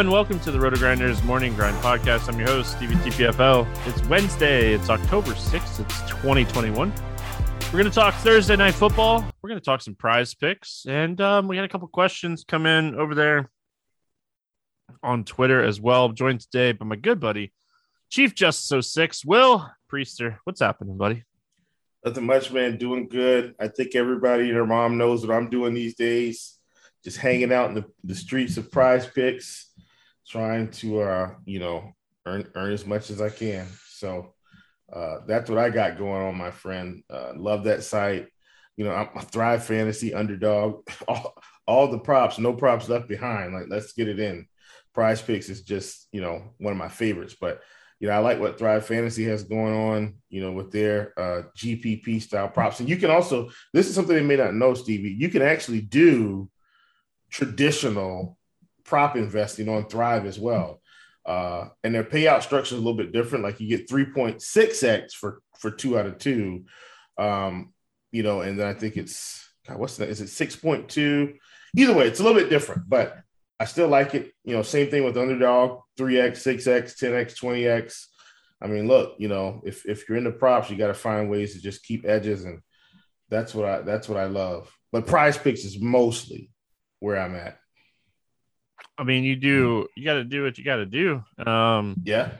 Everyone, welcome to the Roto Grinders Morning Grind Podcast. I'm your host, Stevie TPFL. It's Wednesday, it's October 6th, it's 2021. We're going to talk Thursday night football. We're going to talk some prize picks, and um, we had a couple questions come in over there on Twitter as well. I'm joined today by my good buddy, Chief Justice 06, Will Priester. What's happening, buddy? Nothing much, man. Doing good. I think everybody and their mom knows what I'm doing these days just hanging out in the, the streets of prize picks, trying to uh, you know, earn earn as much as I can. So uh, that's what I got going on, my friend. Uh, love that site. You know, I'm a Thrive Fantasy underdog. All, all the props, no props left behind. Like, let's get it in. Prize Picks is just, you know, one of my favorites. But, you know, I like what Thrive Fantasy has going on, you know, with their uh, GPP style props. And you can also, this is something they may not know, Stevie. You can actually do traditional prop investing on Thrive as well. Uh, and their payout structure is a little bit different. Like you get 3.6x for for two out of two. Um, you know, and then I think it's God, what's that? Is it 6.2? Either way, it's a little bit different, but I still like it. You know, same thing with underdog, 3x, 6x, 10x, 20x. I mean, look, you know, if if you're into props, you got to find ways to just keep edges, and that's what I that's what I love. But prize picks is mostly where I'm at. I mean, you do you got to do what you got to do. Um, yeah.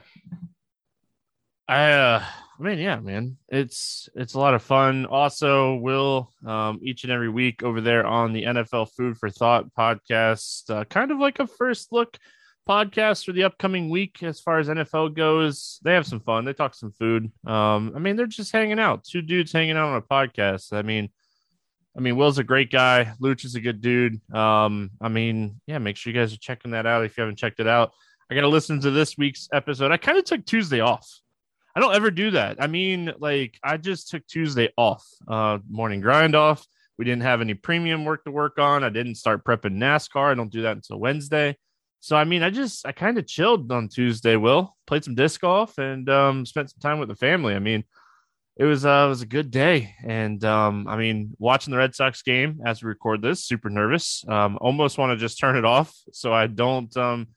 I uh, I mean, yeah, man, it's it's a lot of fun. Also, will um, each and every week over there on the NFL Food for Thought podcast, uh, kind of like a first look podcast for the upcoming week as far as NFL goes. They have some fun. They talk some food. Um, I mean, they're just hanging out. Two dudes hanging out on a podcast. I mean, I mean, Will's a great guy. Luch is a good dude. Um, I mean, yeah, make sure you guys are checking that out if you haven't checked it out. I got to listen to this week's episode. I kind of took Tuesday off. I don't ever do that. I mean, like, I just took Tuesday off, uh, morning grind off. We didn't have any premium work to work on. I didn't start prepping NASCAR. I don't do that until Wednesday. So, I mean, I just, I kind of chilled on Tuesday, Will, played some disc golf and um, spent some time with the family. I mean, it was uh, it was a good day, and um, I mean, watching the Red Sox game as we record this, super nervous. Um, almost want to just turn it off so I don't um,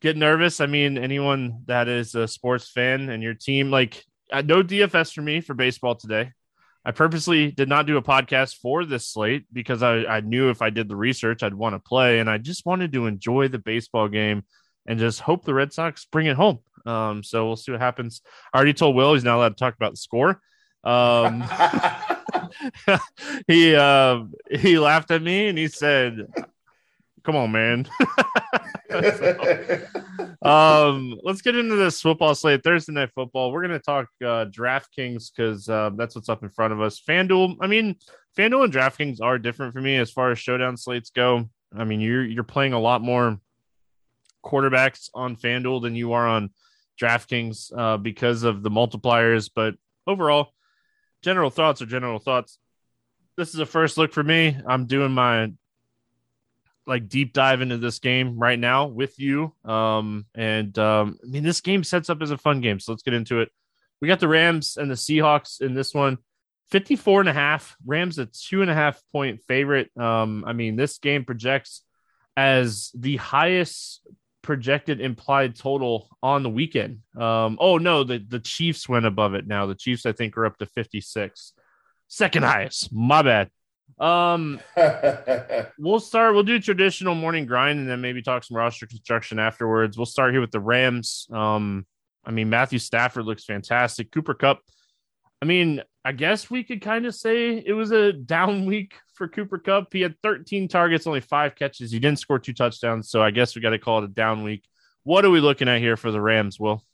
get nervous. I mean, anyone that is a sports fan and your team, like uh, no DFS for me for baseball today. I purposely did not do a podcast for this slate because I, I knew if I did the research, I'd want to play, and I just wanted to enjoy the baseball game and just hope the Red Sox bring it home. Um, so we'll see what happens. I already told Will he's not allowed to talk about the score. Um, he uh, he laughed at me and he said, "Come on, man." so, um, let's get into this football slate. Thursday night football. We're gonna talk uh, DraftKings because uh, that's what's up in front of us. FanDuel. I mean, FanDuel and DraftKings are different for me as far as showdown slates go. I mean, you're you're playing a lot more quarterbacks on FanDuel than you are on DraftKings uh, because of the multipliers. But overall, general thoughts are general thoughts. This is a first look for me. I'm doing my like deep dive into this game right now with you. Um, and um, I mean, this game sets up as a fun game. So let's get into it. We got the Rams and the Seahawks in this one. 54 and a half. Rams a two and a half point favorite. Um, I mean, this game projects as the highest projected implied total on the weekend. Um, oh no, the, the Chiefs went above it now. The Chiefs, I think, are up to 56. Second highest. My bad. Um we'll start, we'll do traditional morning grind and then maybe talk some roster construction afterwards. We'll start here with the Rams. Um, I mean, Matthew Stafford looks fantastic. Cooper Kupp. I mean, I guess we could kind of say it was a down week for Cooper Kupp. He had 13 targets, only five catches. He didn't score two touchdowns. So I guess we got to call it a down week. What are we looking at here for the Rams, Will?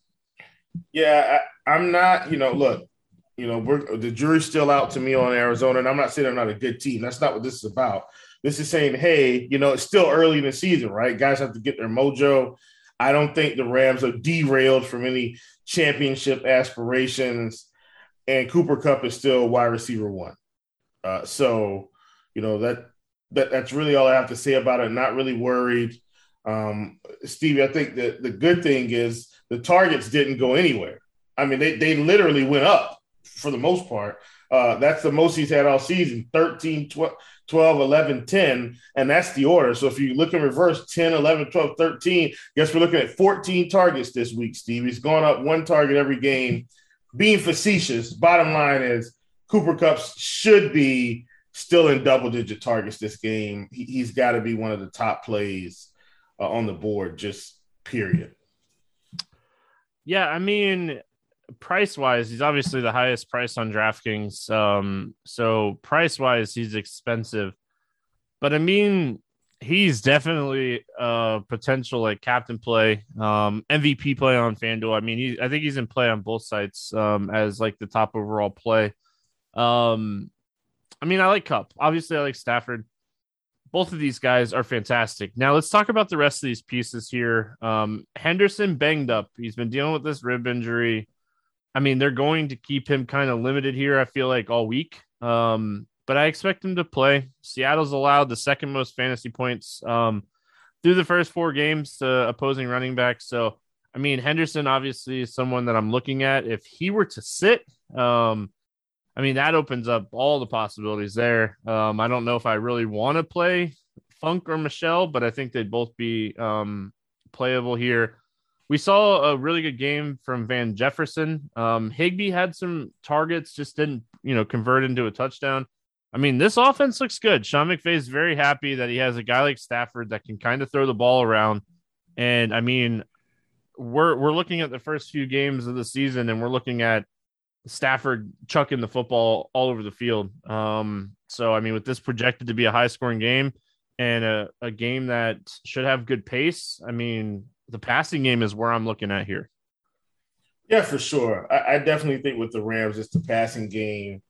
Yeah, I, am not, you know, look, you know, we're the jury's still out to me on Arizona, and I'm not saying they're not a good team. That's not what this is about. This is saying, hey, you know, it's still early in the season, right? Guys have to get their mojo. I don't think the Rams are derailed from any championship aspirations, and Cooper Kupp is still wide receiver one. Uh, so you know that that that's really all I have to say about it. Not really worried. Um, Stevie, I think that the good thing is the targets didn't go anywhere. I mean, they they literally went up for the most part. Uh, that's the most he's had all season 13, 12, 12, 11, 10. And that's the order. So if you look in reverse 10, 11, 12, 13, guess we're looking at 14 targets this week, Steve. He's gone up one target every game. Being facetious, bottom line is Cooper Cups should be still in double digit targets this game. He, has got to be one of the top plays uh, on the board, just period. Yeah, I mean, price wise, he's obviously the highest price on DraftKings. Um, so price wise, he's expensive. But I mean, he's definitely a potential like captain play, um, MVP play on FanDuel. I mean, he, I think he's in play on both sites um, as like the top overall play. Um, I mean, I like Kupp. Obviously, I like Stafford. Both of these guys are fantastic. Now let's talk about the rest of these pieces here. Um, Henderson banged up. He's been dealing with this rib injury. I mean, they're going to keep him kind of limited here. I feel like all week. Um, but I expect him to play. Seattle's allowed the second most fantasy points um, through the first four games to opposing running backs. So, I mean, Henderson obviously is someone that I'm looking at. If he were to sit, um, I mean, that opens up all the possibilities there. Um, I don't know if I really want to play Funk or Michel, but I think they'd both be um, playable here we saw a really good game from Van Jefferson. Um, Higbee had some targets, just didn't, you know, convert into a touchdown. I mean, this offense looks good. Sean McVay is very happy that he has a guy like Stafford that can kind of throw the ball around. And I mean, we're we're looking at the first few games of the season, and we're looking at Stafford chucking the football all over the field. Um, so I mean, with this projected to be a high scoring game and a, a game that should have good pace, I mean, the passing game is where I'm looking at here. Yeah, for sure. I, I definitely think with the Rams, it's the passing game.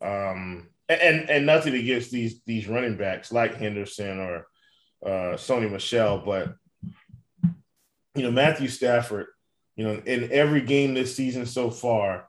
Um, and and nothing against these these running backs like Henderson or uh, Sony Michel, but you know Matthew Stafford, you know in every game this season so far,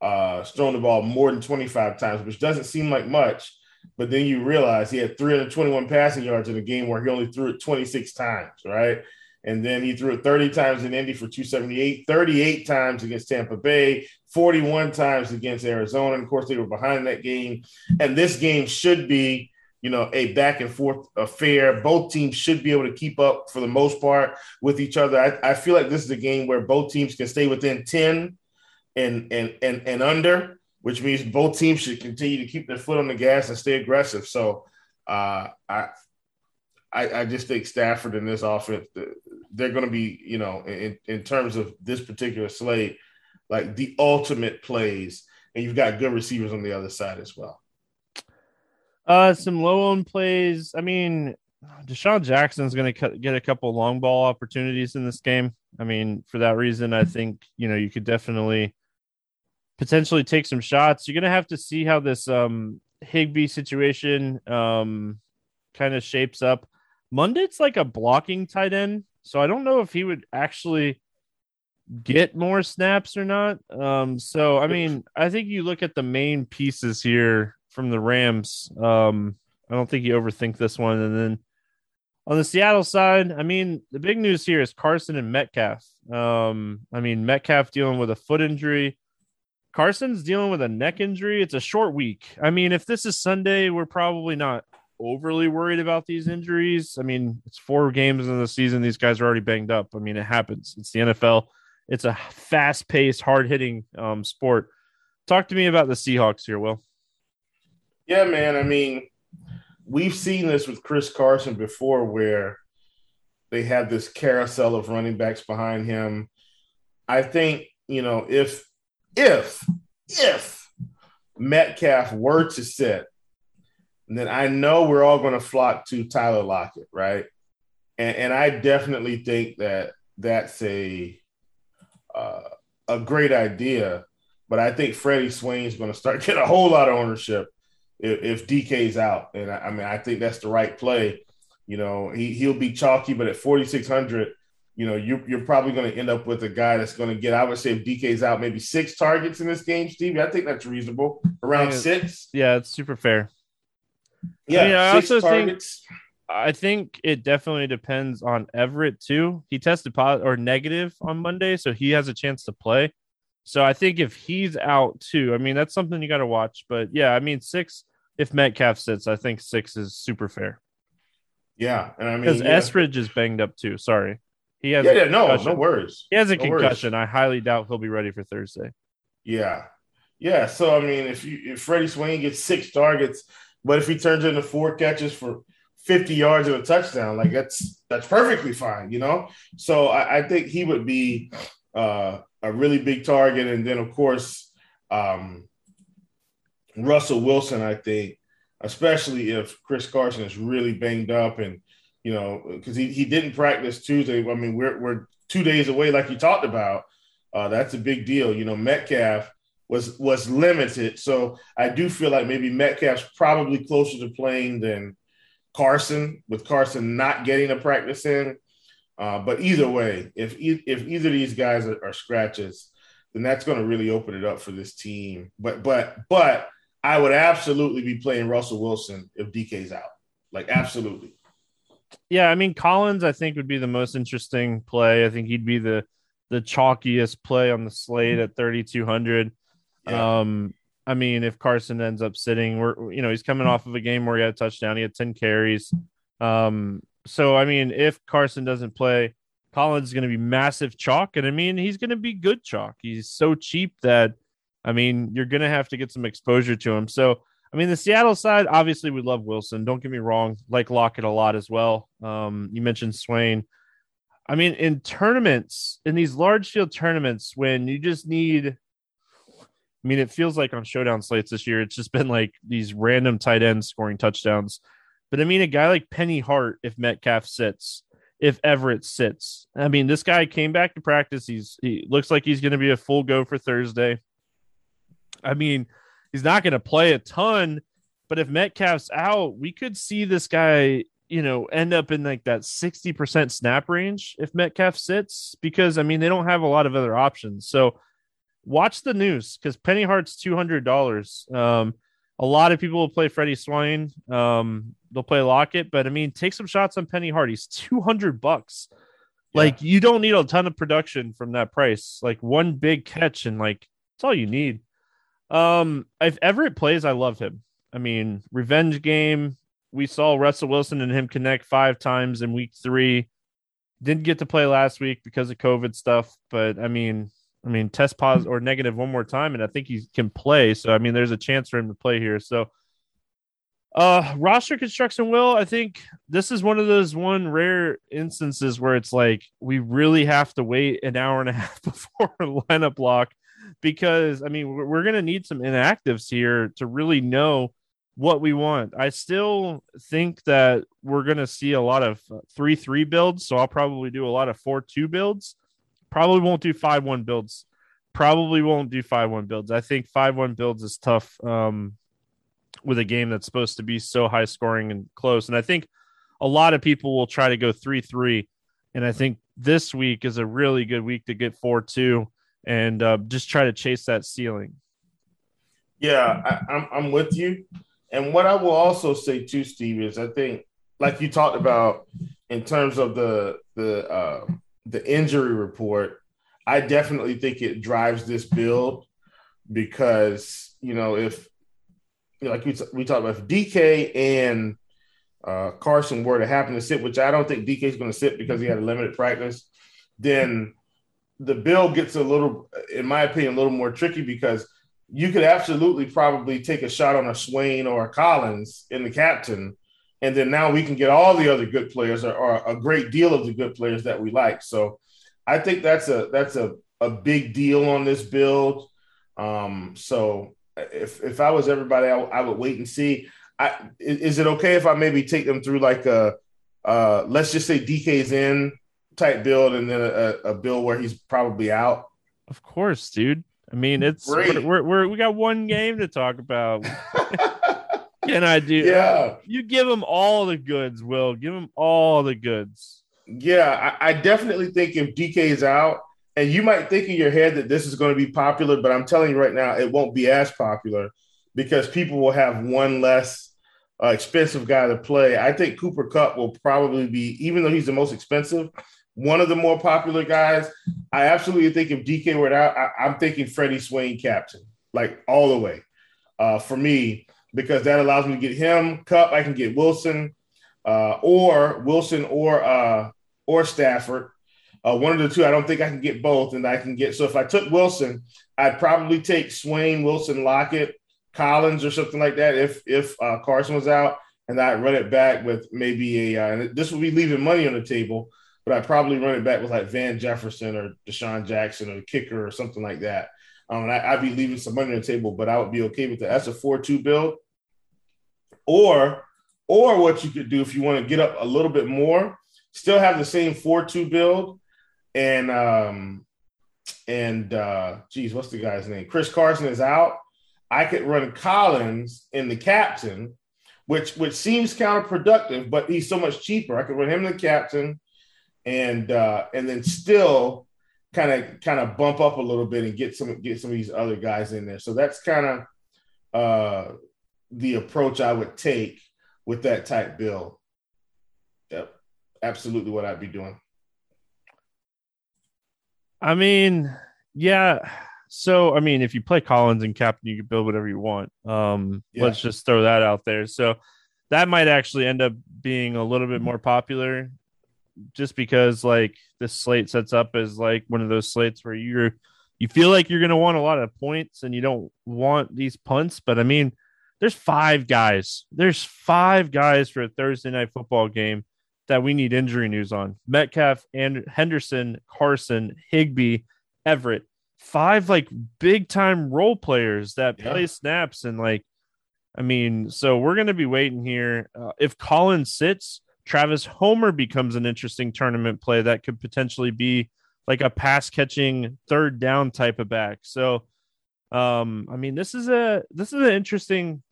uh, thrown the ball more than 25 times, which doesn't seem like much, but then you realize he had 321 passing yards in a game where he only threw it 26 times, right? And then he threw it 30 times in Indy for 278, 38 times against Tampa Bay, 41 times against Arizona. And of course, they were behind that game. And this game should be, you know, a back and forth affair. Both teams should be able to keep up for the most part with each other. I, I feel like this is a game where both teams can stay within 10 and and and and under, which means both teams should continue to keep their foot on the gas and stay aggressive. So uh, I I, I just think Stafford and this offense, they're going to be, you know, in, in terms of this particular slate, like the ultimate plays, and you've got good receivers on the other side as well. Uh, some low owned plays. I mean, DeSean Jackson's going to get a couple long ball opportunities in this game. I mean, for that reason, I think you know you could definitely potentially take some shots. You're going to have to see how this um Higbee situation um kind of shapes up. Munden's like a blocking tight end, so I don't know if he would actually get more snaps or not. Um, so I mean, I think you look at the main pieces here from the Rams. Um, I don't think you overthink this one. And then on the Seattle side, I mean, the big news here is Carson and Metcalf. Um, I mean, Metcalf dealing with a foot injury. Carson's dealing with a neck injury. It's a short week. I mean, if this is Sunday, we're probably not overly worried about these injuries. I mean, it's four games in the season. These guys are already banged up. I mean, it happens. It's the NFL. It's a fast paced, hard hitting um, sport. Talk to me about the Seahawks here, Will. Yeah, man. I mean, we've seen this with Chris Carson before where they have this carousel of running backs behind him. I think, you know, if, if, if Metcalf were to sit then I know we're all going to flock to Tyler Lockett, right? And, and I definitely think that that's a uh, a great idea. But I think Freddie Swain is going to start getting a whole lot of ownership if, if DK's out. And I, I, mean, I think that's the right play. You know, he he'll be chalky, but at 4600, you know, you, you're probably going to end up with a guy that's going to get. I would say if DK's out, maybe six targets in this game, Stevie. I think that's reasonable. Around yeah, six. Yeah, it's super fair. Yeah, I, mean, I also targets. think I think it definitely depends on Everett too. He tested positive or negative on Monday, so he has a chance to play. So I think if he's out too, I mean that's something you got to watch. But yeah, I mean six. If Metcalf sits, I think six is super fair. Yeah, and I mean because yeah. Eskridge is banged up too. Sorry, he has. Yeah, a yeah, no, concussion. no worries. He has a No worries. concussion. I highly doubt he'll be ready for Thursday. Yeah, yeah. So I mean, if you if Freddie Swain gets six targets, but if he turns into four catches for fifty yards of a touchdown, like that's that's perfectly fine, you know. So I, I think he would be uh, a really big target, and then of course um, Russell Wilson. I think, especially if Chris Carson is really banged up, and you know, because he he didn't practice Tuesday. I mean, we're we're two days away, like you talked about. Uh, that's a big deal. You know, Metcalf was was limited, so I do feel like maybe Metcalf's probably closer to playing than Carson, with Carson not getting a practice in. Uh, but either way, if e- if either of these guys are, are scratches, then that's going to really open it up for this team. But but but I would absolutely be playing Russell Wilson if DK's out, like absolutely. Yeah, I mean Collins, I think would be the most interesting play. I think he'd be the the chalkiest play on the slate at thirty two hundred. Yeah. Um, I mean, if Carson ends up sitting, we're you know he's coming off of a game where he had a touchdown, he had ten carries. Um, so I mean, if Carson doesn't play, Collins is going to be massive chalk, and I mean he's going to be good chalk. He's so cheap that I mean you're going to have to get some exposure to him. So I mean, the Seattle side, obviously, we love Wilson. Don't get me wrong, like Lockett a lot as well. Um, you mentioned Swain. I mean, in tournaments, in these large field tournaments, when you just need, I mean, it feels like on showdown slates this year, it's just been like these random tight ends scoring touchdowns. But I mean, a guy like Penny Hart, if Metcalf sits, if Everett sits, I mean, this guy came back to practice. He's he looks like he's going to be a full go for Thursday. I mean, he's not going to play a ton, but if Metcalf's out, we could see this guy, you know, end up in like that 60% snap range if Metcalf sits, because I mean, they don't have a lot of other options. So watch the news because Penny Hart's $200. Um, a lot of people will play Freddie Swain. Um, they'll play Lockett, but I mean, take some shots on Penny Hart. He's 200 bucks. Like, you don't need a ton of production from that price. Like, one big catch, and like, it's all you need. Um, if Everett plays, I love him. I mean, revenge game. We saw Russell Wilson and him connect five times in week three. Didn't get to play last week because of COVID stuff, but I mean, I mean, test positive or negative one more time, and I think he can play. So I mean, there's a chance for him to play here. So uh roster construction will i think this is one of those one rare instances where it's like we really have to wait an hour and a half before a lineup block because I mean we're, we're going to need some inactives here to really know what we want. I still think that we're going to see a lot of three three builds, so I'll probably do a lot of four two builds. Probably won't do five one builds. Probably won't do five one builds. I think five one builds is tough um, with a game that's supposed to be so high scoring and close. And I think a lot of people will try to go three three, and I think this week is a really good week to get four two and uh, just try to chase that ceiling. Yeah, I, I'm I'm with you. And what I will also say too, Steve, is I think like you talked about in terms of the the uh, the injury report, I definitely think it drives this build because you know if you know, like we, we talked about if DK and uh, Carson were to happen to sit, which I don't think DK is going to sit because he had a limited practice, then the bill gets a little, in my opinion, a little more tricky because you could absolutely probably take a shot on a Swain or a Collins in the captain, and then now we can get all the other good players or, or a great deal of the good players that we like. So I think that's a that's a, a big deal on this build. Um, so if if I was everybody, I, I would wait and see. I, is it okay if I maybe take them through like a uh, let's just say DK's in type build and then a, a build where he's probably out? Of course, dude. I mean, it's we're, we're, we're, we got one game to talk about. Can I do? Yeah, you give them all the goods. Will give them all the goods. Yeah, I, I definitely think if DK is out, and you might think in your head that this is going to be popular, but I'm telling you right now, it won't be as popular because people will have one less uh, expensive guy to play. I think Cooper Kupp will probably be, even though he's the most expensive, one of the more popular guys. I absolutely think if DK were out, I, am thinking Freddie Swain captain, like all the way uh, for me, because that allows me to get him Kupp, I can get Wilson uh, or Wilson or uh, or Stafford. Uh, one of the two. I don't think I can get both, and I can get. So if I took Wilson, I'd probably take Swain, Wilson, Lockett, Collins, or something like that. If if uh, Carson was out, and I'd run it back with maybe a. Uh, this would be leaving money on the table but I'd probably run it back with like Van Jefferson or DeSean Jackson or the kicker or something like that. Um, I, would be leaving some money on the table, but I would be okay with that. That's a four-two build. Or, or what you could do if you want to get up a little bit more, still have the same four-two build, and um, and uh, geez, what's the guy's name? Chris Carson is out. I could run Collins in the captain, which which seems counterproductive, but he's so much cheaper. I could run him in the captain and uh, and then still kind of kind of bump up a little bit and get some get some of these other guys in there. So that's kind of uh, the approach I would take with that type bill. Yep, absolutely what I'd be doing. I mean, yeah. So I mean, if you play Collins and captain, you can build whatever you want. Um, yeah. Let's just throw that out there. So that might actually end up being a little bit more popular just because like this slate sets up as like one of those slates where you're you feel like you're going to want a lot of points and you don't want these punts but i mean there's five guys there's five guys for a thursday night football game that we need injury news on metcalf and henderson carson Higbee, everett five like big time role players that yeah. play snaps and like i mean so we're going to be waiting here uh, if collins sits Travis Homer becomes an interesting tournament play that could potentially be like a pass catching third down type of back. So um I mean this is a this is an interesting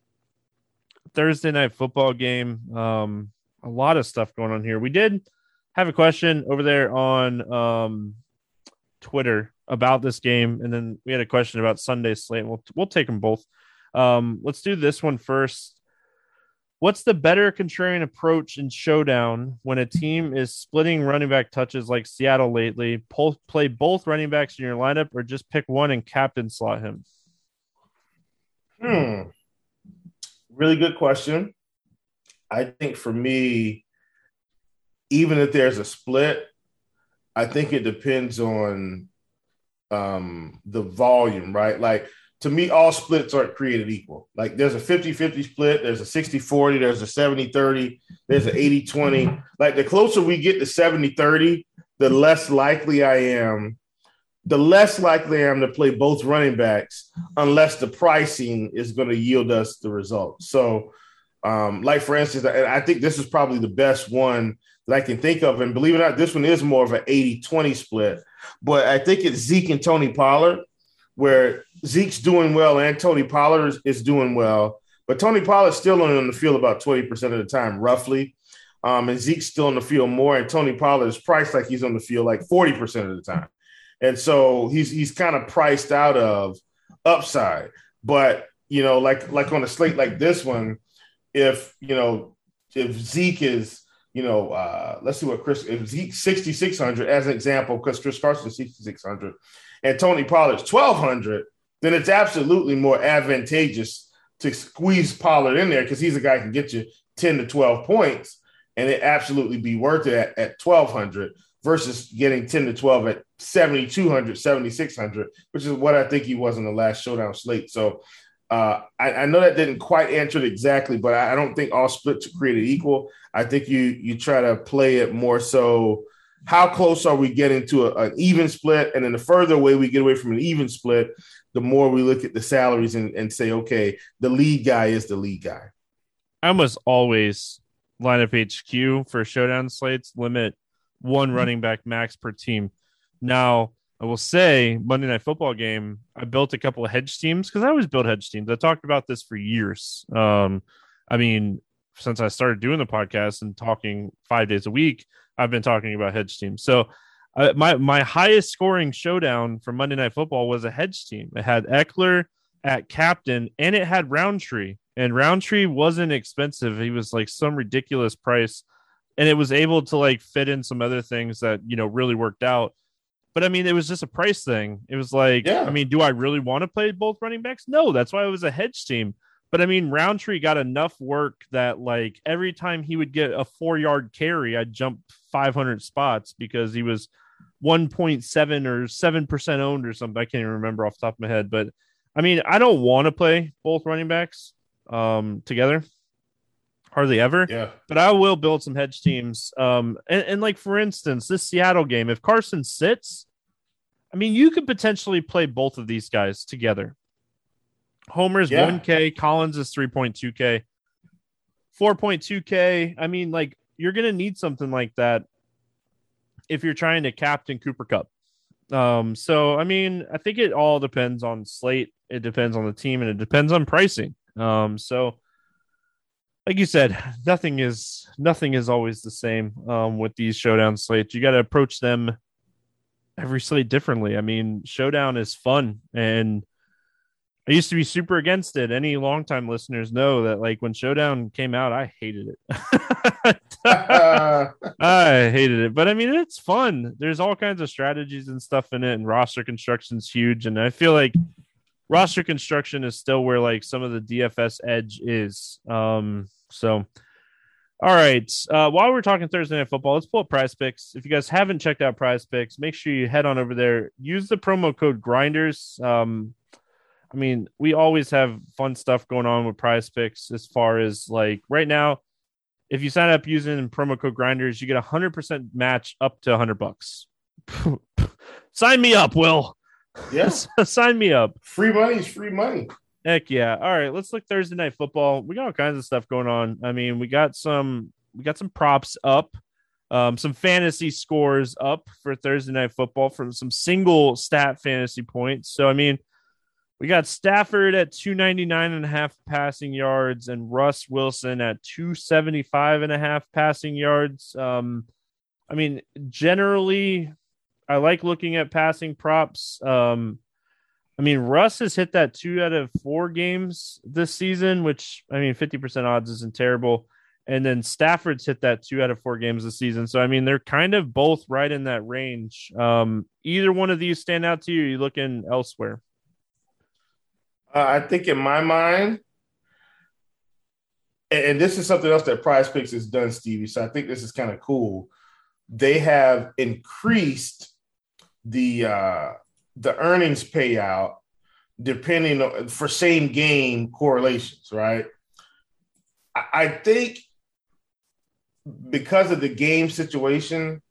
Thursday night football game. Um a lot of stuff going on here. We did have a question over there on um Twitter about this game and then we had a question about Sunday slate. We'll we'll take them both. Um let's do this one first. What's the better contrarian approach in showdown when a team is splitting running back touches like Seattle lately? Play both running backs in your lineup or just pick one and captain slot him? Hmm. Really good question. I think for me, even if there's a split, I think it depends on um, the volume, right? Like to me, all splits aren't created equal. Like there's a 50 50 split, there's a 60 40, there's a 70 30, there's an 80 20. Like the closer we get to 70 30, the less likely I am, the less likely I am to play both running backs unless the pricing is going to yield us the result. So, um, like for instance, I think this is probably the best one that I can think of. And believe it or not, this one is more of an 80 20 split, but I think it's Zeke and Tony Pollard where Zeke's doing well and Tony Pollard is, doing well, but Tony Pollard's still only on the field about 20% of the time, roughly. Um, and Zeke's still on the field more, and Tony Pollard is priced like he's on the field like 40% of the time. And so he's he's kind of priced out of upside. But you know, like like on a slate like this one, if you know, if Zeke is, you know, uh, let's see what Chris if Zeke 6600 as an example, because Chris Carson is 6600 and Tony Pollard's 1200, then it's absolutely more advantageous to squeeze Pollard in there because he's a guy who can get you 10 to 12 points and it absolutely be worth it at, at 1200 versus getting 10 to 12 at 7200 7600 which is what i think he was in the last showdown slate. So uh, I, I, know that didn't quite answer it exactly but I, I don't think all splits are created equal. I think you you try to play it more so how close are we getting to a, an even split? And then the further away we get away from an even split, the more we look at the salaries and, and say, okay, the lead guy is the lead guy. I almost always line up HQ for showdown slates, limit one mm-hmm. running back max per team. Now, I will say Monday Night Football game, I built a couple of hedge teams because I always build hedge teams. I talked about this for years. Um, I mean, since I started doing the podcast and talking five days a week, I've been talking about hedge teams. So uh, my my highest scoring showdown for Monday Night Football was a hedge team. It had Ekeler at captain, and it had Rountree. And Rountree wasn't expensive. He was like some ridiculous price and it was able to like fit in some other things that you know really worked out. But I mean, it was just a price thing. It was like, yeah. I mean, do I really want to play both running backs? No, that's why it was a hedge team. But I mean, Rountree got enough work that like every time he would get a four yard carry, I'd jump 500 spots because he was 1.7 or 7% owned or something. I can't even remember off the top of my head. But I mean, I don't want to play both running backs um, together hardly ever. Yeah. But I will build some hedge teams. Um, and, and like for instance, this Seattle game, if Carson sits, I mean, you could potentially play both of these guys together. Homer's yeah. 1K, Collins is 3.2K, 4.2K. I mean, like you're gonna need something like that if you're trying to captain Cooper Kupp. Um, so I mean, I think it all depends on slate, it depends on the team, and it depends on pricing. Um, so like you said, nothing is nothing is always the same um, with these showdown slates. You got to approach them every slate differently. I mean, showdown is fun, and I used to be super against it. Any longtime listeners know that, like when showdown came out, I hated it. I hated it, but I mean, it's fun. There's all kinds of strategies and stuff in it, and roster construction's huge. And I feel like roster construction is still where like some of the DFS edge is. Um, so all right. Uh, while we're talking Thursday night football, let's pull up prize picks. If you guys haven't checked out prize picks, make sure you head on over there. Use the promo code grinders. Um, I mean, we always have fun stuff going on with prize picks as far as like right now. If you sign up using promo code grinders, you get a hundred percent match up to a hundred bucks. Sign me up, Will. Yes. Sign me up. Free money is free money. Heck yeah. All right, let's look Thursday night football. We got all kinds of stuff going on. I mean, we got some we got some props up, um, some fantasy scores up for Thursday night football from some single stat fantasy points. So I mean, we got Stafford at 299 and a half passing yards and Russ Wilson at 275 and a half passing yards. Um, I mean, generally I like looking at passing props. Um, I mean, Russ has hit that two out of four games this season, which I mean, 50% odds isn't terrible. And then Stafford's hit that two out of four games this season. So, I mean, they're kind of both right in that range. Um, either one of these stand out to you? you looking elsewhere? Uh, I think in my mind, and this is something else that Prize Picks has done, Stevie. So I think this is kind of cool. They have increased the uh, the earnings payout depending on for same game correlations, right? I, I think because of the game situation,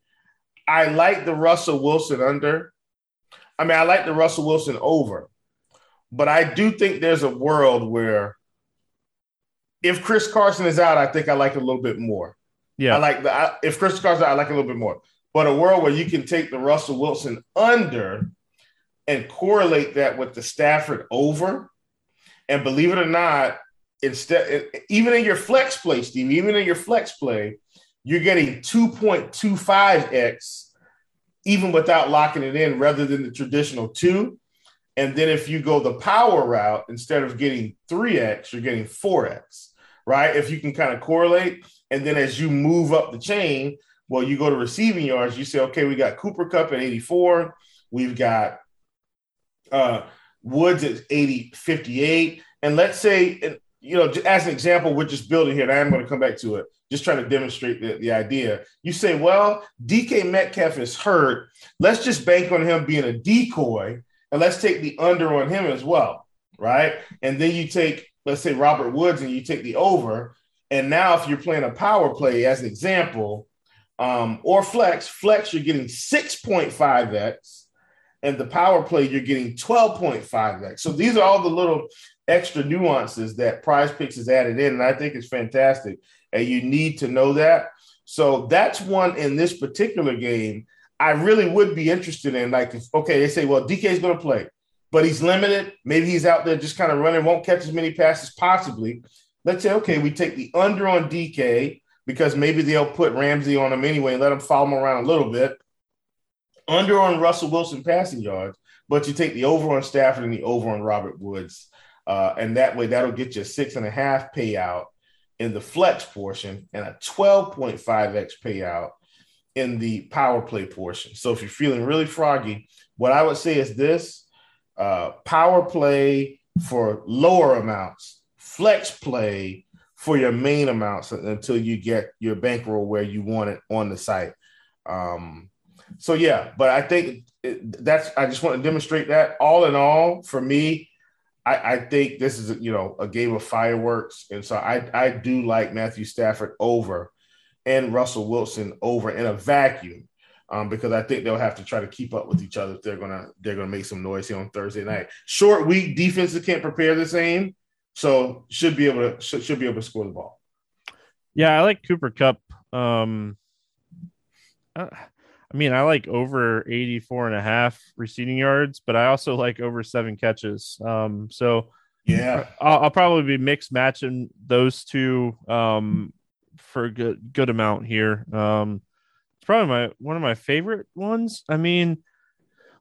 I like the Russell Wilson under. I mean, I like the Russell Wilson over, but I do think there's a world where if Chris Carson is out, I think I like it a little bit more. Yeah, I like the I, if Chris Carson, I like it a little bit more but a world where you can take the Russell Wilson under and correlate that with the Stafford over. And believe it or not, instead, even in your flex play, Steve, even in your flex play, you're getting 2.25x even without locking it in rather than the traditional two. And then if you go the power route, instead of getting 3x, you're getting 4x, right? If you can kind of correlate. And then as you move up the chain, well, you go to receiving yards, you say, okay, we got Cooper Kupp at 84. We've got uh, Woods at 80, 58. And let's say, you know, as an example, we're just building here, and I am going to come back to it, just trying to demonstrate the, the idea. You say, well, DK Metcalf is hurt. Let's just bank on him being a decoy, and let's take the under on him as well, right? And then you take, let's say, Robert Woods, and you take the over. And now, if you're playing a power play, as an example, um, or flex. Flex, you're getting 6.5x, and the power play, you're getting 12.5x. So these are all the little extra nuances that Prize Picks has added in, and I think it's fantastic. And you need to know that. So that's one in this particular game. I really would be interested in. Like, if, okay, they say, well, DK is going to play, but he's limited. Maybe he's out there just kind of running, won't catch as many passes possibly. Let's say, okay, we take the under on DK because maybe they'll put Ramsey on him anyway and let him follow him around a little bit. Under on Russell Wilson passing yards, but you take the over on Stafford and the over on Robert Woods. Uh, and that way, that'll get you a six and a half payout. in the flex portion and a 12.5x payout in the power play portion. So if you're feeling really froggy, what I would say is this uh, power play for lower amounts, flex play for your main amounts until you get your bankroll where you want it on the site. Um, so yeah, but I think that's I just want to demonstrate that. All in all, for me, I, I think this is you know a game of fireworks, and so I I do like Matthew Stafford over and Russell Wilson over in a vacuum. Um, because I think they'll have to try to keep up with each other if they're gonna they're gonna make some noise here on Thursday night. Short week defenses can't prepare the same, so should be able to should, should be able to score the ball. Yeah, I like Cooper Kupp. Um, I, I mean, I like over 84 and a half receiving yards, but I also like over seven catches. Um, so yeah, I'll, I'll probably be mixed matching those two um, for a good good amount here. Um, it's probably my one of my favorite ones. I mean,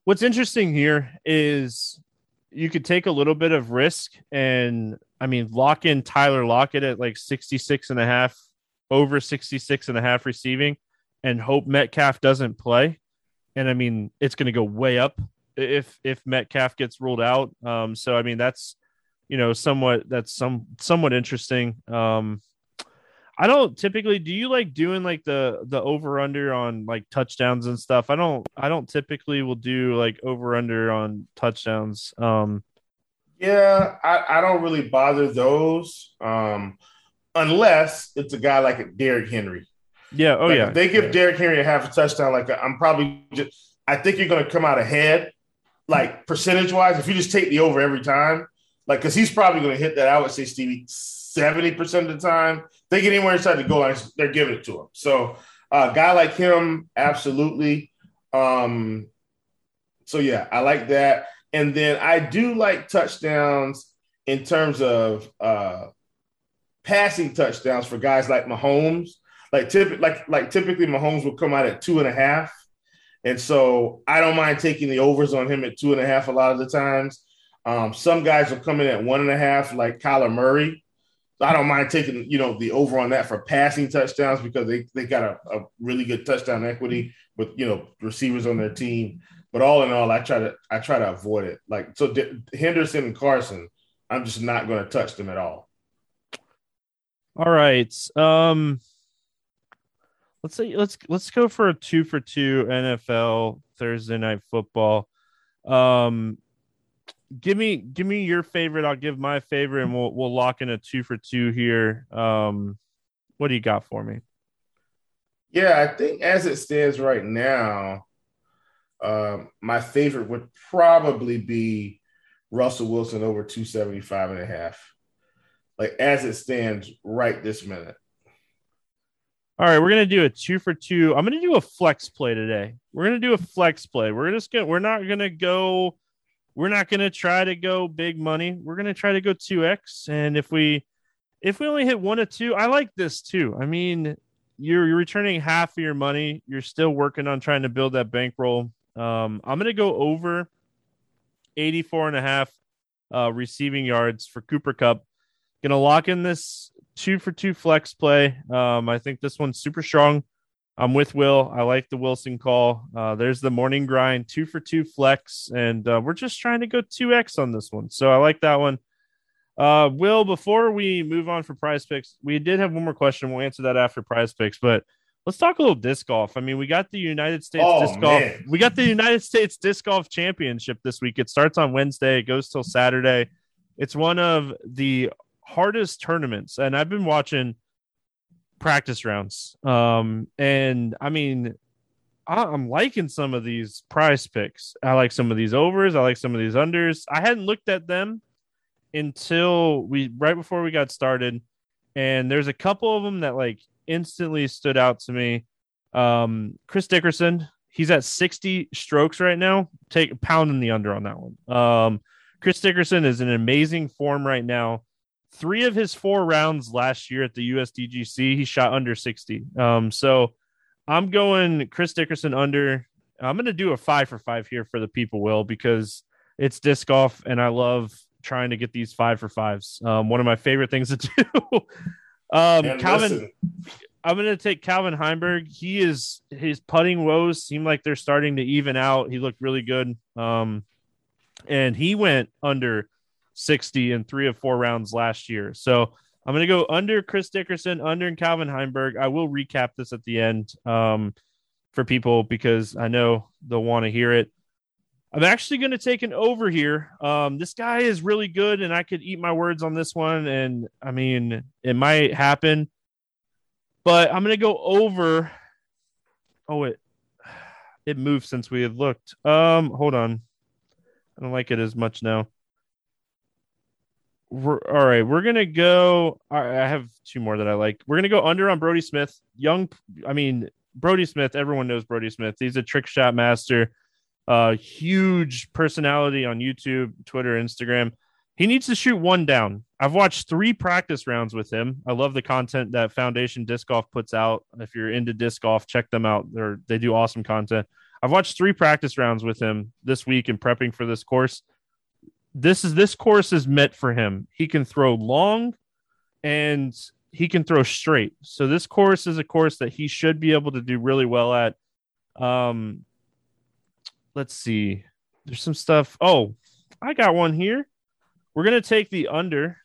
what's interesting here is you could take a little bit of risk and I mean lock in Tyler Lockett at like 66 and a half over 66 and a half receiving and hope Metcalf doesn't play. And I mean it's going to go way up if if Metcalf gets ruled out. Um so I mean that's you know somewhat that's some somewhat interesting. Um I don't typically do you like doing like the the over under on like touchdowns and stuff. I don't I don't typically will do like over under on touchdowns. Um yeah, I, I don't really bother those. Um unless it's a guy like Derrick Henry. Yeah, oh like yeah. They give yeah. Derrick Henry a half a touchdown, like I'm probably just I think you're gonna come out ahead, like percentage wise, if you just take the over every time, like because he's probably gonna hit that, I would say Stevie 70% of the time. They get anywhere inside the goal line, they're giving it to him. So a uh, guy like him, absolutely. Um, so yeah, I like that. And then I do like touchdowns in terms of uh, passing touchdowns for guys like Mahomes. Like typically, like like typically, Mahomes will come out at two and a half, and so I don't mind taking the overs on him at two and a half a lot of the times. Um, some guys will come in at one and a half, like Kyler Murray. I don't mind taking, you know, the over on that for passing touchdowns because they, they got a, a really good touchdown equity with, you know, receivers on their team. But all in all, I try to I try to avoid it. Like so D- Henderson and Carson, I'm just not going to touch them at all. All right. Um let's say let's let's go for a two for two NFL Thursday night football. Um give me give me your favorite. I'll give my favorite, and we'll we'll lock in a two for two here. Um, what do you got for me? Yeah, I think as it stands right now, uh, my favorite would probably be Russell Wilson over 275 and a half. Like as it stands right this minute. All right, we're gonna do a two for two. I'm gonna do a flex play today. We're gonna do a flex play. We're just gonna we're not gonna go we're not going to try to go big money. We're going to try to go 2x and if we if we only hit one or two, I like this too. I mean, you're, you're returning half of your money. You're still working on trying to build that bankroll. Um, I'm going to go over 84 and a half uh, receiving yards for Cooper Kupp. Going to lock in this two for two flex play. Um, I think this one's super strong. I'm with Will. I like the Wilson call. Uh, there's the morning grind, two for two flex, and uh, we're just trying to go 2x on this one. So I like that one. Uh, Will, before we move on for prize picks, we did have one more question. We'll answer that after prize picks, but let's talk a little disc golf. I mean, we got the United States Oh, disc golf. man. We got the United States disc golf championship this week. It starts on Wednesday. It goes till Saturday. It's one of the hardest tournaments, and I've been watching practice rounds. Um, and I mean, I, I'm liking some of these prize picks. I like some of these overs. I like some of these unders. I hadn't looked at them until we right before we got started, and there's a couple of them that like instantly stood out to me. Um, Chris Dickerson, he's at 60 strokes right now. Take pounding the under on that one. Um, Chris Dickerson is in amazing form right now. Three of his four rounds last year at the USDGC, he shot under 60. Um, so I'm going Chris Dickerson under. I'm going to do a five for five here for the people, Will, because it's disc golf and I love trying to get these five for fives. Um, one of my favorite things to do. Um, Calvin, listen. I'm going to take Calvin Heimburg. He is his putting woes seem like they're starting to even out. He looked really good. Um, and he went under 60 in three of four rounds last year. So I'm going to go under Chris Dickerson, under Calvin Heimburg. I will recap this at the end um, for people because I know they'll want to hear it. I'm actually going to take an over here. Um, this guy is really good, and I could eat my words on this one. And I mean, it might happen, but I'm going to go over. Oh, it it moved since we had looked. Um, hold on. I don't like it as much now. We're, all right, we're gonna go. I have two more that I like. We're gonna go under on Brodie Smith. Young, I mean Brodie Smith. Everyone knows Brodie Smith. He's a trick shot master. Uh, huge personality on YouTube, Twitter, Instagram. He needs to shoot one down. I've watched three practice rounds with him. I love the content that Foundation Disc Golf puts out. If you're into disc golf, check them out. They're, they do awesome content. I've watched three practice rounds with him this week in prepping for this course. This is this course is meant for him. He can throw long and he can throw straight. So this course is a course that he should be able to do really well at. Um, let's see. There's some stuff. Oh, I got one here. We're gonna take the under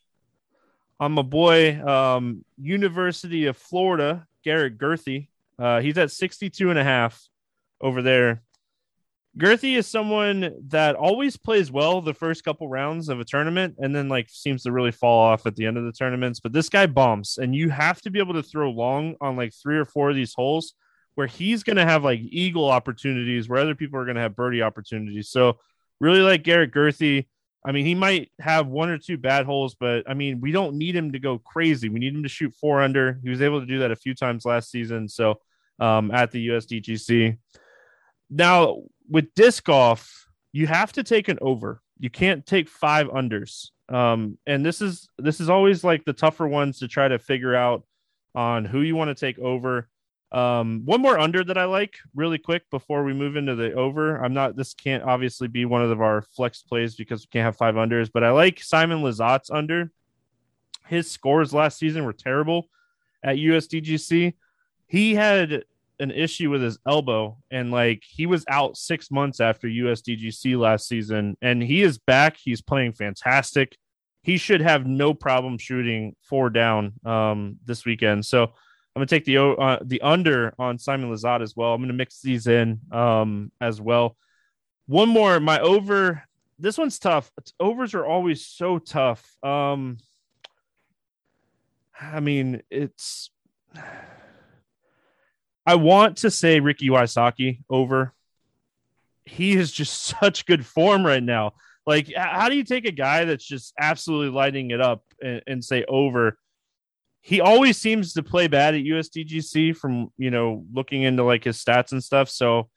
on my boy, um, University of Florida, Garrett Gurthie. Uh, he's at 62 and a half over there. Gurthie is someone that always plays well the first couple rounds of a tournament and then like seems to really fall off at the end of the tournaments. But this guy bombs, and you have to be able to throw long on like three or four of these holes where he's going to have like eagle opportunities where other people are going to have birdie opportunities. So really like Garrett Gurthie. I mean, he might have one or two bad holes, but I mean, we don't need him to go crazy. We need him to shoot four under. He was able to do that a few times last season. So um, at the USDGC. Now with disc golf, you have to take an over. You can't take five unders. Um, and this is this is always like the tougher ones to try to figure out on who you want to take over. Um, one more under that I like really quick before we move into the over. I'm not, this can't obviously be one of our flex plays because we can't have five unders, but I like Simon Lizotte's under. His scores last season were terrible at USDGC. He had an issue with his elbow and like he was out six months after USDGC last season and he is back. He's playing fantastic. He should have no problem shooting four down um, this weekend. So, I'm gonna take the uh, the under on Simon Lizotte as well. I'm gonna mix these in um, as well. One more, my over. This one's tough. Overs are always so tough. Um, I mean, it's. I want to say Ricky Wysocki over. He is just such good form right now. Like, how do you take a guy that's just absolutely lighting it up and, and say over? he always seems to play bad at USDGC from you know looking into like his stats and stuff. So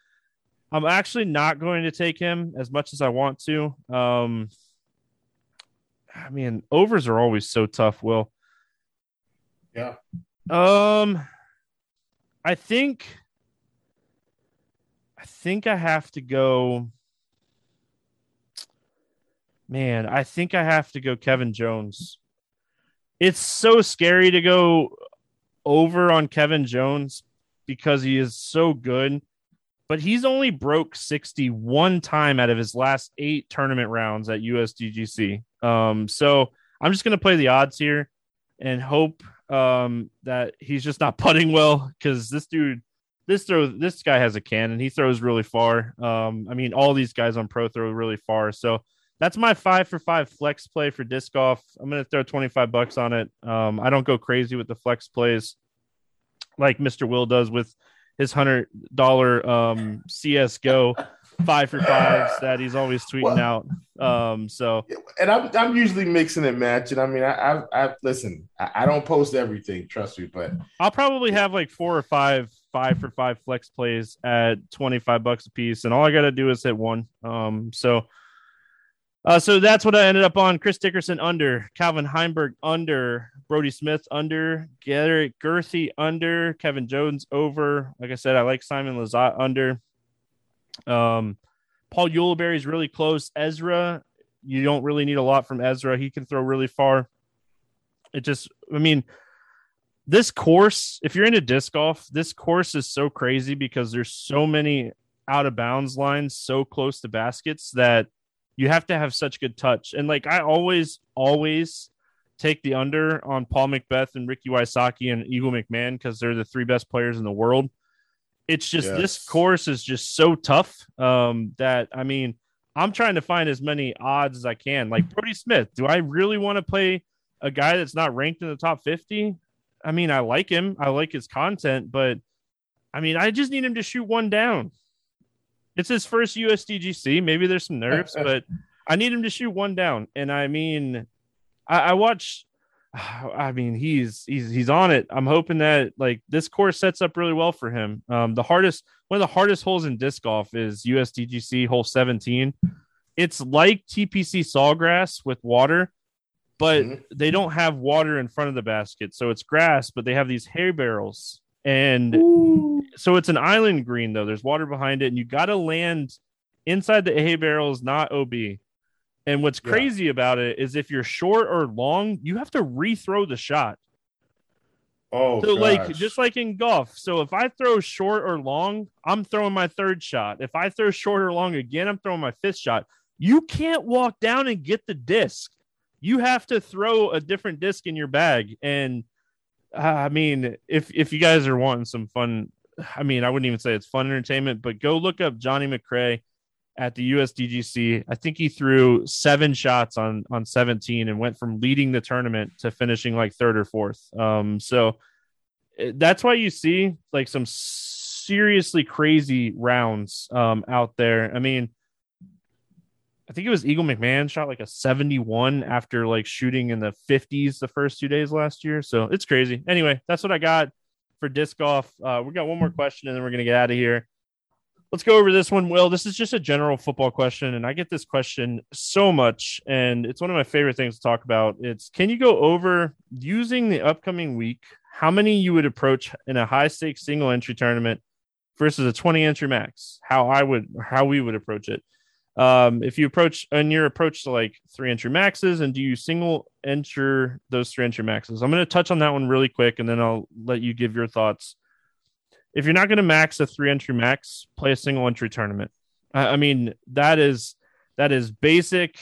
I'm actually not going to take him as much as I want to. Um, I mean, overs are always so tough. Will. Yeah. Um, I think. I think I have to go. Man, I think I have to go Kevin Jones it's so scary to go over on Kevin Jones because he is so good, but he's only broke 60 one time out of his last eight tournament rounds at USDGC. Um, so I'm just going to play the odds here and hope um, that he's just not putting well because this dude, this throw, this guy has a cannon. He throws really far. Um, I mean, all these guys on pro throw really far. So that's my five for five flex play for disc golf. I'm to throw 25 bucks on it. Um, I don't go crazy with the flex plays like Mr. Will does with his hundred dollar um, CS:GO five for fives that he's always tweeting well, out. Um, so, and I'm I'm usually mixing and matching. I mean, I I, I listen. I, I, don't post everything, trust me, but I'll probably have like four or five five for five flex plays at 25 bucks a piece, and all I got to do is hit one. Um, so uh, so that's what I ended up on. Chris Dickerson under, Calvin Heimburg under, Brodie Smith under, Garrett Gurthie under, Kevin Jones over. Like I said, I like Simon Lizotte under. Um, Paul Ulibarri is really close. Ezra, you don't really need a lot from Ezra. He can throw really far. It just, I mean, this course, if you're into disc golf, this course is so crazy because there's so many out of bounds lines so close to baskets that you have to have such good touch. And like I always, always take the under on Paul McBeth and Ricky Wysocki and Eagle McMahon because they're the three best players in the world. It's just yes. this course is just so tough um, that I mean, I'm trying to find as many odds as I can. Like Brodie Smith, do I really want to play a guy that's not ranked in the top 50? I mean, I like him, I like his content, but I mean, I just need him to shoot one down. It's his first USDGC. Maybe there's some nerves, but I need him to shoot one down. And I mean, I, I watch. I mean, he's he's he's on it. I'm hoping that like this course sets up really well for him. Um, the hardest one of the hardest holes in disc golf is USDGC hole 17. It's like TPC Sawgrass with water, but mm-hmm. they don't have water in front of the basket, so it's grass, but they have these hay barrels, and Ooh. so it's an island green though. There's water behind it, and you got to land inside the hay barrels, not OB. And what's yeah. crazy about it is if you're short or long, you have to rethrow the shot. Oh, so gosh. like just like in golf. So if I throw short or long, I'm throwing my third shot. If I throw short or long again, I'm throwing my fifth shot. You can't walk down and get the disc. You have to throw a different disc in your bag. And uh, I mean, if if you guys are wanting some fun, I mean, I wouldn't even say it's fun entertainment, but go look up Johnny McRae at the USDGC. I think he threw seven shots on on 17 and went from leading the tournament to finishing like third or fourth. Um, so eh, that's why you see like some seriously crazy rounds um, out there. I mean, I think it was Eagle McMahon shot like a 71 after like shooting in the 50s the first two days last year. So it's crazy. Anyway, that's what I got for disc golf. Uh, we got one more question and then we're gonna get out of here let's go over this one. Will, this is just a general football question, and I get this question so much, and it's one of my favorite things to talk about. It's can you go over using the upcoming week how many you would approach in a high stakes single entry tournament versus a 20 entry max? How I would how we would approach it. Um, if you approach and your approach to like three entry maxes, and do you single enter those three entry maxes? I'm going to touch on that one really quick, and then I'll let you give your thoughts if you're not going to max a three entry max, play a single entry tournament. I, I mean, that is that is basic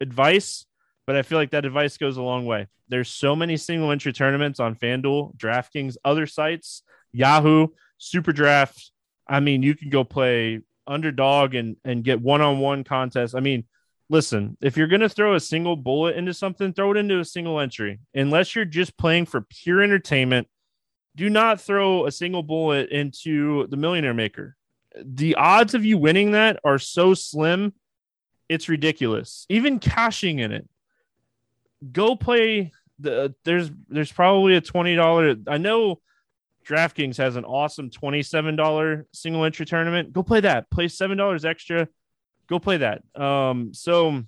advice, but I feel like that advice goes a long way. There's so many single entry tournaments on FanDuel, DraftKings, other sites, Yahoo, Super Draft. I mean, you can go play underdog and and get one-on-one contests. I mean, listen, if you're going to throw a single bullet into something, throw it into a single entry. Unless you're just playing for pure entertainment do not throw a single bullet into the millionaire maker. The odds of you winning that are so slim, it's ridiculous. Even cashing in it. Go play the there's there's probably a $20 I know DraftKings has an awesome $27 single entry tournament. Go play that. Play $7 extra. Go play that. Um so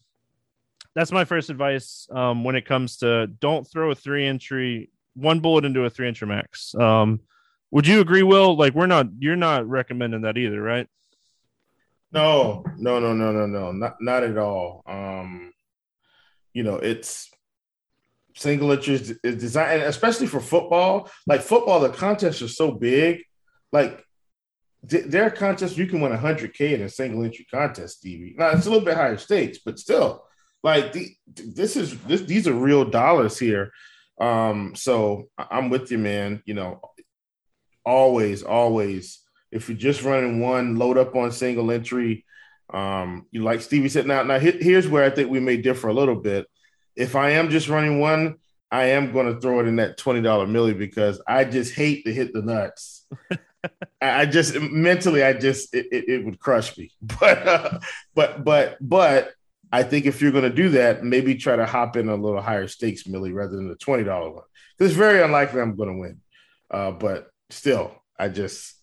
that's my first advice um, when it comes to don't throw a three entry one bullet into a three inch max. Um, would you agree, Will? Like we're not, you're not recommending that either, right? No, no, no, no, no, no, not not at all. Um, you know, it's single entries is designed, especially for football. Like football, the contests are so big. Like th- there are contests you can win 100k in a single entry contest, Stevie. Now it's a little bit higher stakes, but still, like the, this is this these are real dollars here. Um, so I'm with you, man. You know, always, always, if you're just running one, load up on single entry. Um, you like Stevie said. Now, now here's where I think we may differ a little bit. If I am just running one, I am going to throw it in that twenty dollar milli because I just hate to hit the nuts. I just mentally, I just it, it, it would crush me. But uh, but but but I think if you're going to do that, maybe try to hop in a little higher stakes millie rather than the twenty dollar one. It's very unlikely I'm going to win, uh, but still, I just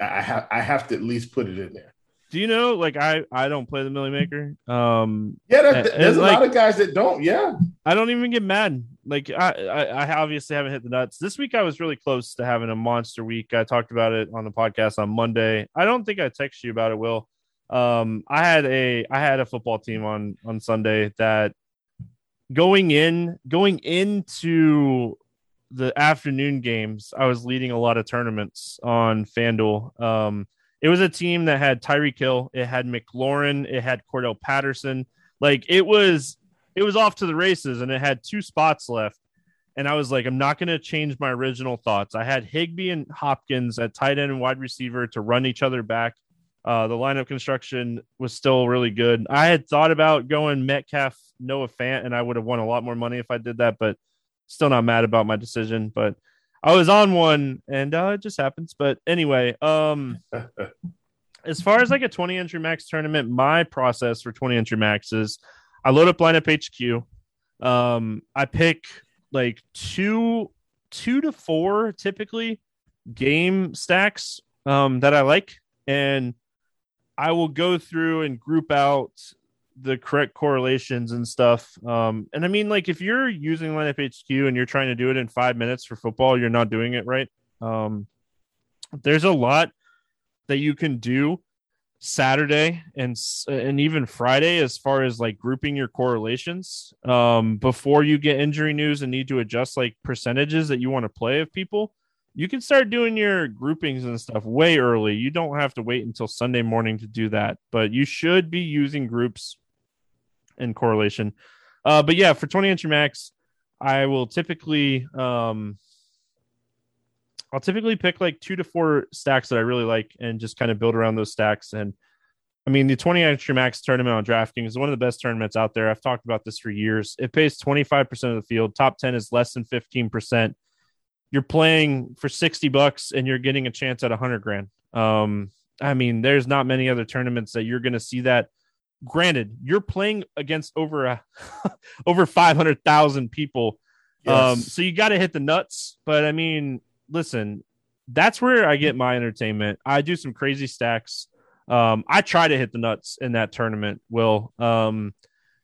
I have I have to at least put it in there. Do you know? Like I I don't play the millie maker. Um, yeah, that, there's a like, lot of guys that don't. Yeah, I don't even get mad. Like I, I I obviously haven't hit the nuts this week. I was really close to having a monster week. I talked about it on the podcast on Monday. I don't think I texted you about it, Will um i had a i had a football team on on sunday that going in going into the afternoon games, I was leading a lot of tournaments on FanDuel. Um, it was a team that had Tyreek Hill it had McLaurin, it had Cordarrelle Patterson. Like it was, it was off to the races, and it had two spots left. And I was like, I'm not going to change my original thoughts. I had Higbee and Hopkins at tight end and wide receiver to run each other back. Uh, the lineup construction was still really good. I had thought about going Metcalf, Noah Fant, and I would have won a lot more money if I did that, but still not mad about my decision. But I was on one and uh, it just happens. But anyway, um, as far as like a 20 entry max tournament, my process for 20 entry max is I load up lineup HQ. Um, I pick like two, two to four typically game stacks um, that I like, and I will go through and group out the correct correlations and stuff. Um, and I mean, like if you're using lineup HQ and you're trying to do it in five minutes for football, you're not doing it right. Um, there's a lot that you can do Saturday and and even Friday as far as like grouping your correlations um, before you get injury news and need to adjust like percentages that you want to play of people. You can start doing your groupings and stuff way early. You don't have to wait until Sunday morning to do that, but you should be using groups and correlation. Uh, but yeah, for 20 entry max, I will typically um, I'll typically pick like two to four stacks that I really like and just kind of build around those stacks. And I mean, the 20 entry max tournament on DraftKings is one of the best tournaments out there. I've talked about this for years. It pays 25% of the field. Top 10 is less than 15%. You're playing for 60 bucks and you're getting a chance at 100 grand. Um, I mean, there's not many other tournaments that you're going to see that granted, you're playing against over a, over 500,000 people. Um, yes. Um, so you got to hit the nuts. But I mean, listen, that's where I get my entertainment. I do some crazy stacks. Um, I try to hit the nuts in that tournament, Will. Um,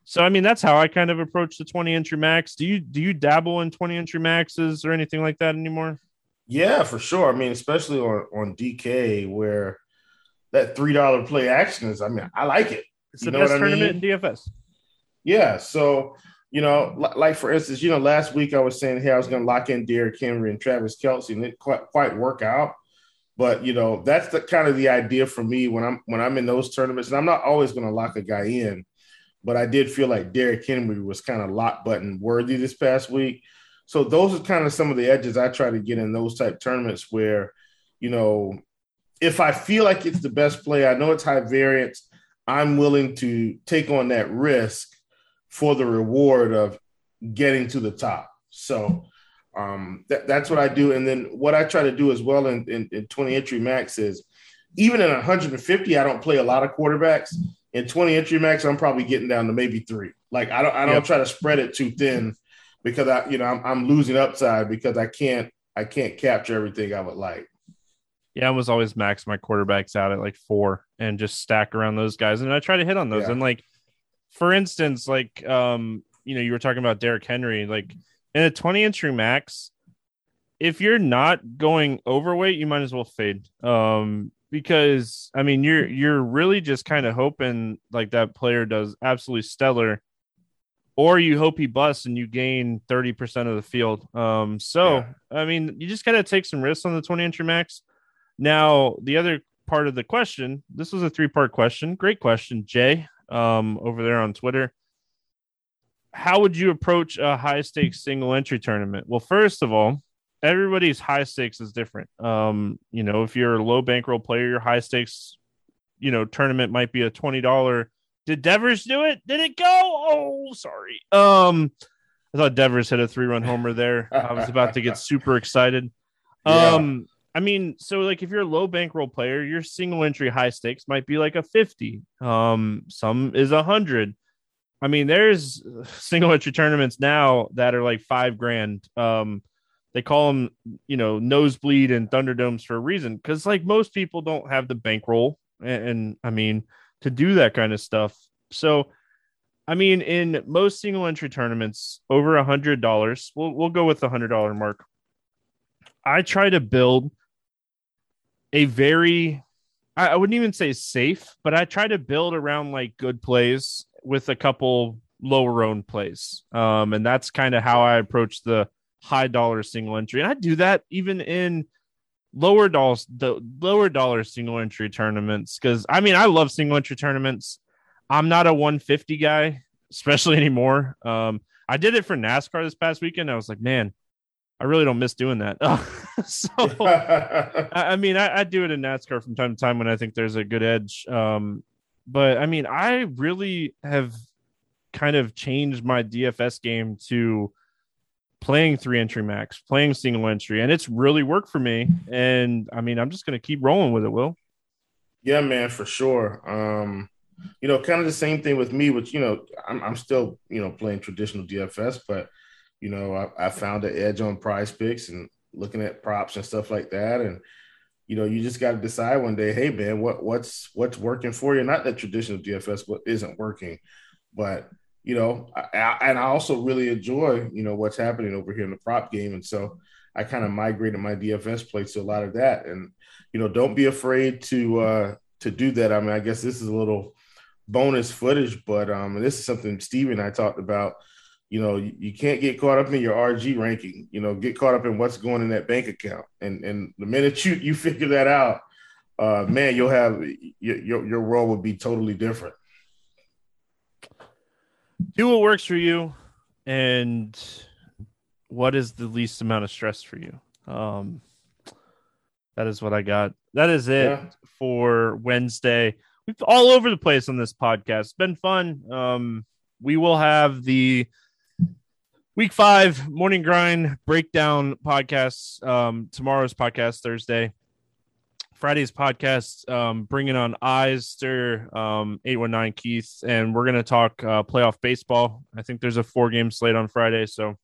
so I mean, that's how I kind of approach the 20 entry max. Do you do you dabble in 20 entry maxes or anything like that anymore? Yeah, for sure. I mean, especially on on DK where that three dollar play action is. I mean, I like it. It's the you know best tournament mean? in DFS. Yeah. So, you know, like for instance, you know, last week I was saying, hey, I was going to lock in Derrick Henry and Travis Kelce, and it quite quite work out. But you know, that's the kind of the idea for me when I'm when I'm in those tournaments, and I'm not always going to lock a guy in, but I did feel like Derrick Henry was kind of lock button worthy this past week. So those are kind of some of the edges I try to get in those type tournaments where, you know, if I feel like it's the best play, I know it's high variance. I'm willing to take on that risk for the reward of getting to the top. So um, that, that's what I do. And then what I try to do as well in, in, in 20 entry max is even in 150, I don't play a lot of quarterbacks. In 20 entry max, I'm probably getting down to maybe three. Like I don't I don't yep. try to spread it too thin because I you know I'm, I'm losing upside because I can't I can't capture everything I would like. Yeah, I was always max my quarterbacks out at like four and just stack around those guys. And I try to hit on those. Yeah. And like, for instance, like, um, you know, you were talking about Derrick Henry, like in a 20 entry max, if you're not going overweight, you might as well fade. Um, because I mean, you're you're really just kind of hoping like that player does absolutely stellar, or you hope he busts and you gain 30% of the field. Um, so yeah. I mean, you just gotta take some risks on the 20 entry max. Now, the other part of the question, this was a three part question. Great question, Jay, um, over there on Twitter. How would you approach a high stakes single entry tournament? Well, first of all, everybody's high stakes is different. Um, you know, if you're a low bankroll player, your high stakes, you know, tournament might be a $20. Did Devers do it? Did it go? Oh, sorry. Um, I thought Devers hit a three run homer there. I was about to get super excited. Um, I mean, so like if you're a low bankroll player, your single entry high stakes might be like a 50. Um, some is a hundred. I mean, there's single entry tournaments now that are like five grand. Um, they call them, you know, nosebleed and thunderdomes for a reason because like most people don't have the bankroll and, and I mean to do that kind of stuff. So, I mean, in most single entry tournaments, over a hundred dollars, we'll we'll go with the hundred dollar mark. I try to build a very I, wouldn't even say safe, but I try to build around like good plays with a couple lower owned plays. Um, and that's kind of how I approach the high dollar single entry. And I do that even in lower dollars the lower dollar single entry tournaments because I mean I love single entry tournaments. I'm not a 150 guy, especially anymore. Um, I did it for NASCAR this past weekend. I was like, man, I really don't miss doing that. so I, I, mean, I, I, do it in NASCAR from time to time when I think there's a good edge. Um, but I mean, I really have kind of changed my DFS game to playing three entry max, playing single entry, and it's really worked for me. And I mean, I'm just to keep rolling with it. Will. Yeah, man, for sure. Um, you know, kind of the same thing with me, which you know, I'm, I'm still you know playing traditional DFS, but you know, I, I found an edge on PrizePicks and looking at props and stuff like that, and you know, you just got to decide one day, hey man, what what's what's working for you? Not that traditional DFS, what isn't working, but you know, I, I, and I also really enjoy, you know, what's happening over here in the prop game. And so I kind of migrated my DFS play to a lot of that. And, you know, don't be afraid to, uh, to do that. I mean, I guess this is a little bonus footage, but, um, this is something Steve and I talked about, you know, you, you can't get caught up in your RG ranking, you know, get caught up in what's going in that bank account. And, and the minute you, you figure that out, uh, man, you'll have your, your, your world would be totally different do what works for you and what is the least amount of stress for you? Um that is what i got. That is it yeah. for wednesday. We've all over the place on this podcast. It's been fun. Um we will have the week five morning grind breakdown podcast um tomorrow's podcast thursday Friday's podcast, um, bringing on Eister, um, 819 Keith, and we're going to talk uh, playoff baseball. I think there's a four game slate on Friday. So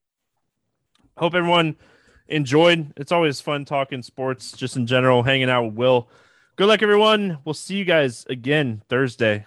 hope everyone enjoyed. It's always fun talking sports just in general, hanging out with Will. Good luck, everyone. We'll see you guys again Thursday.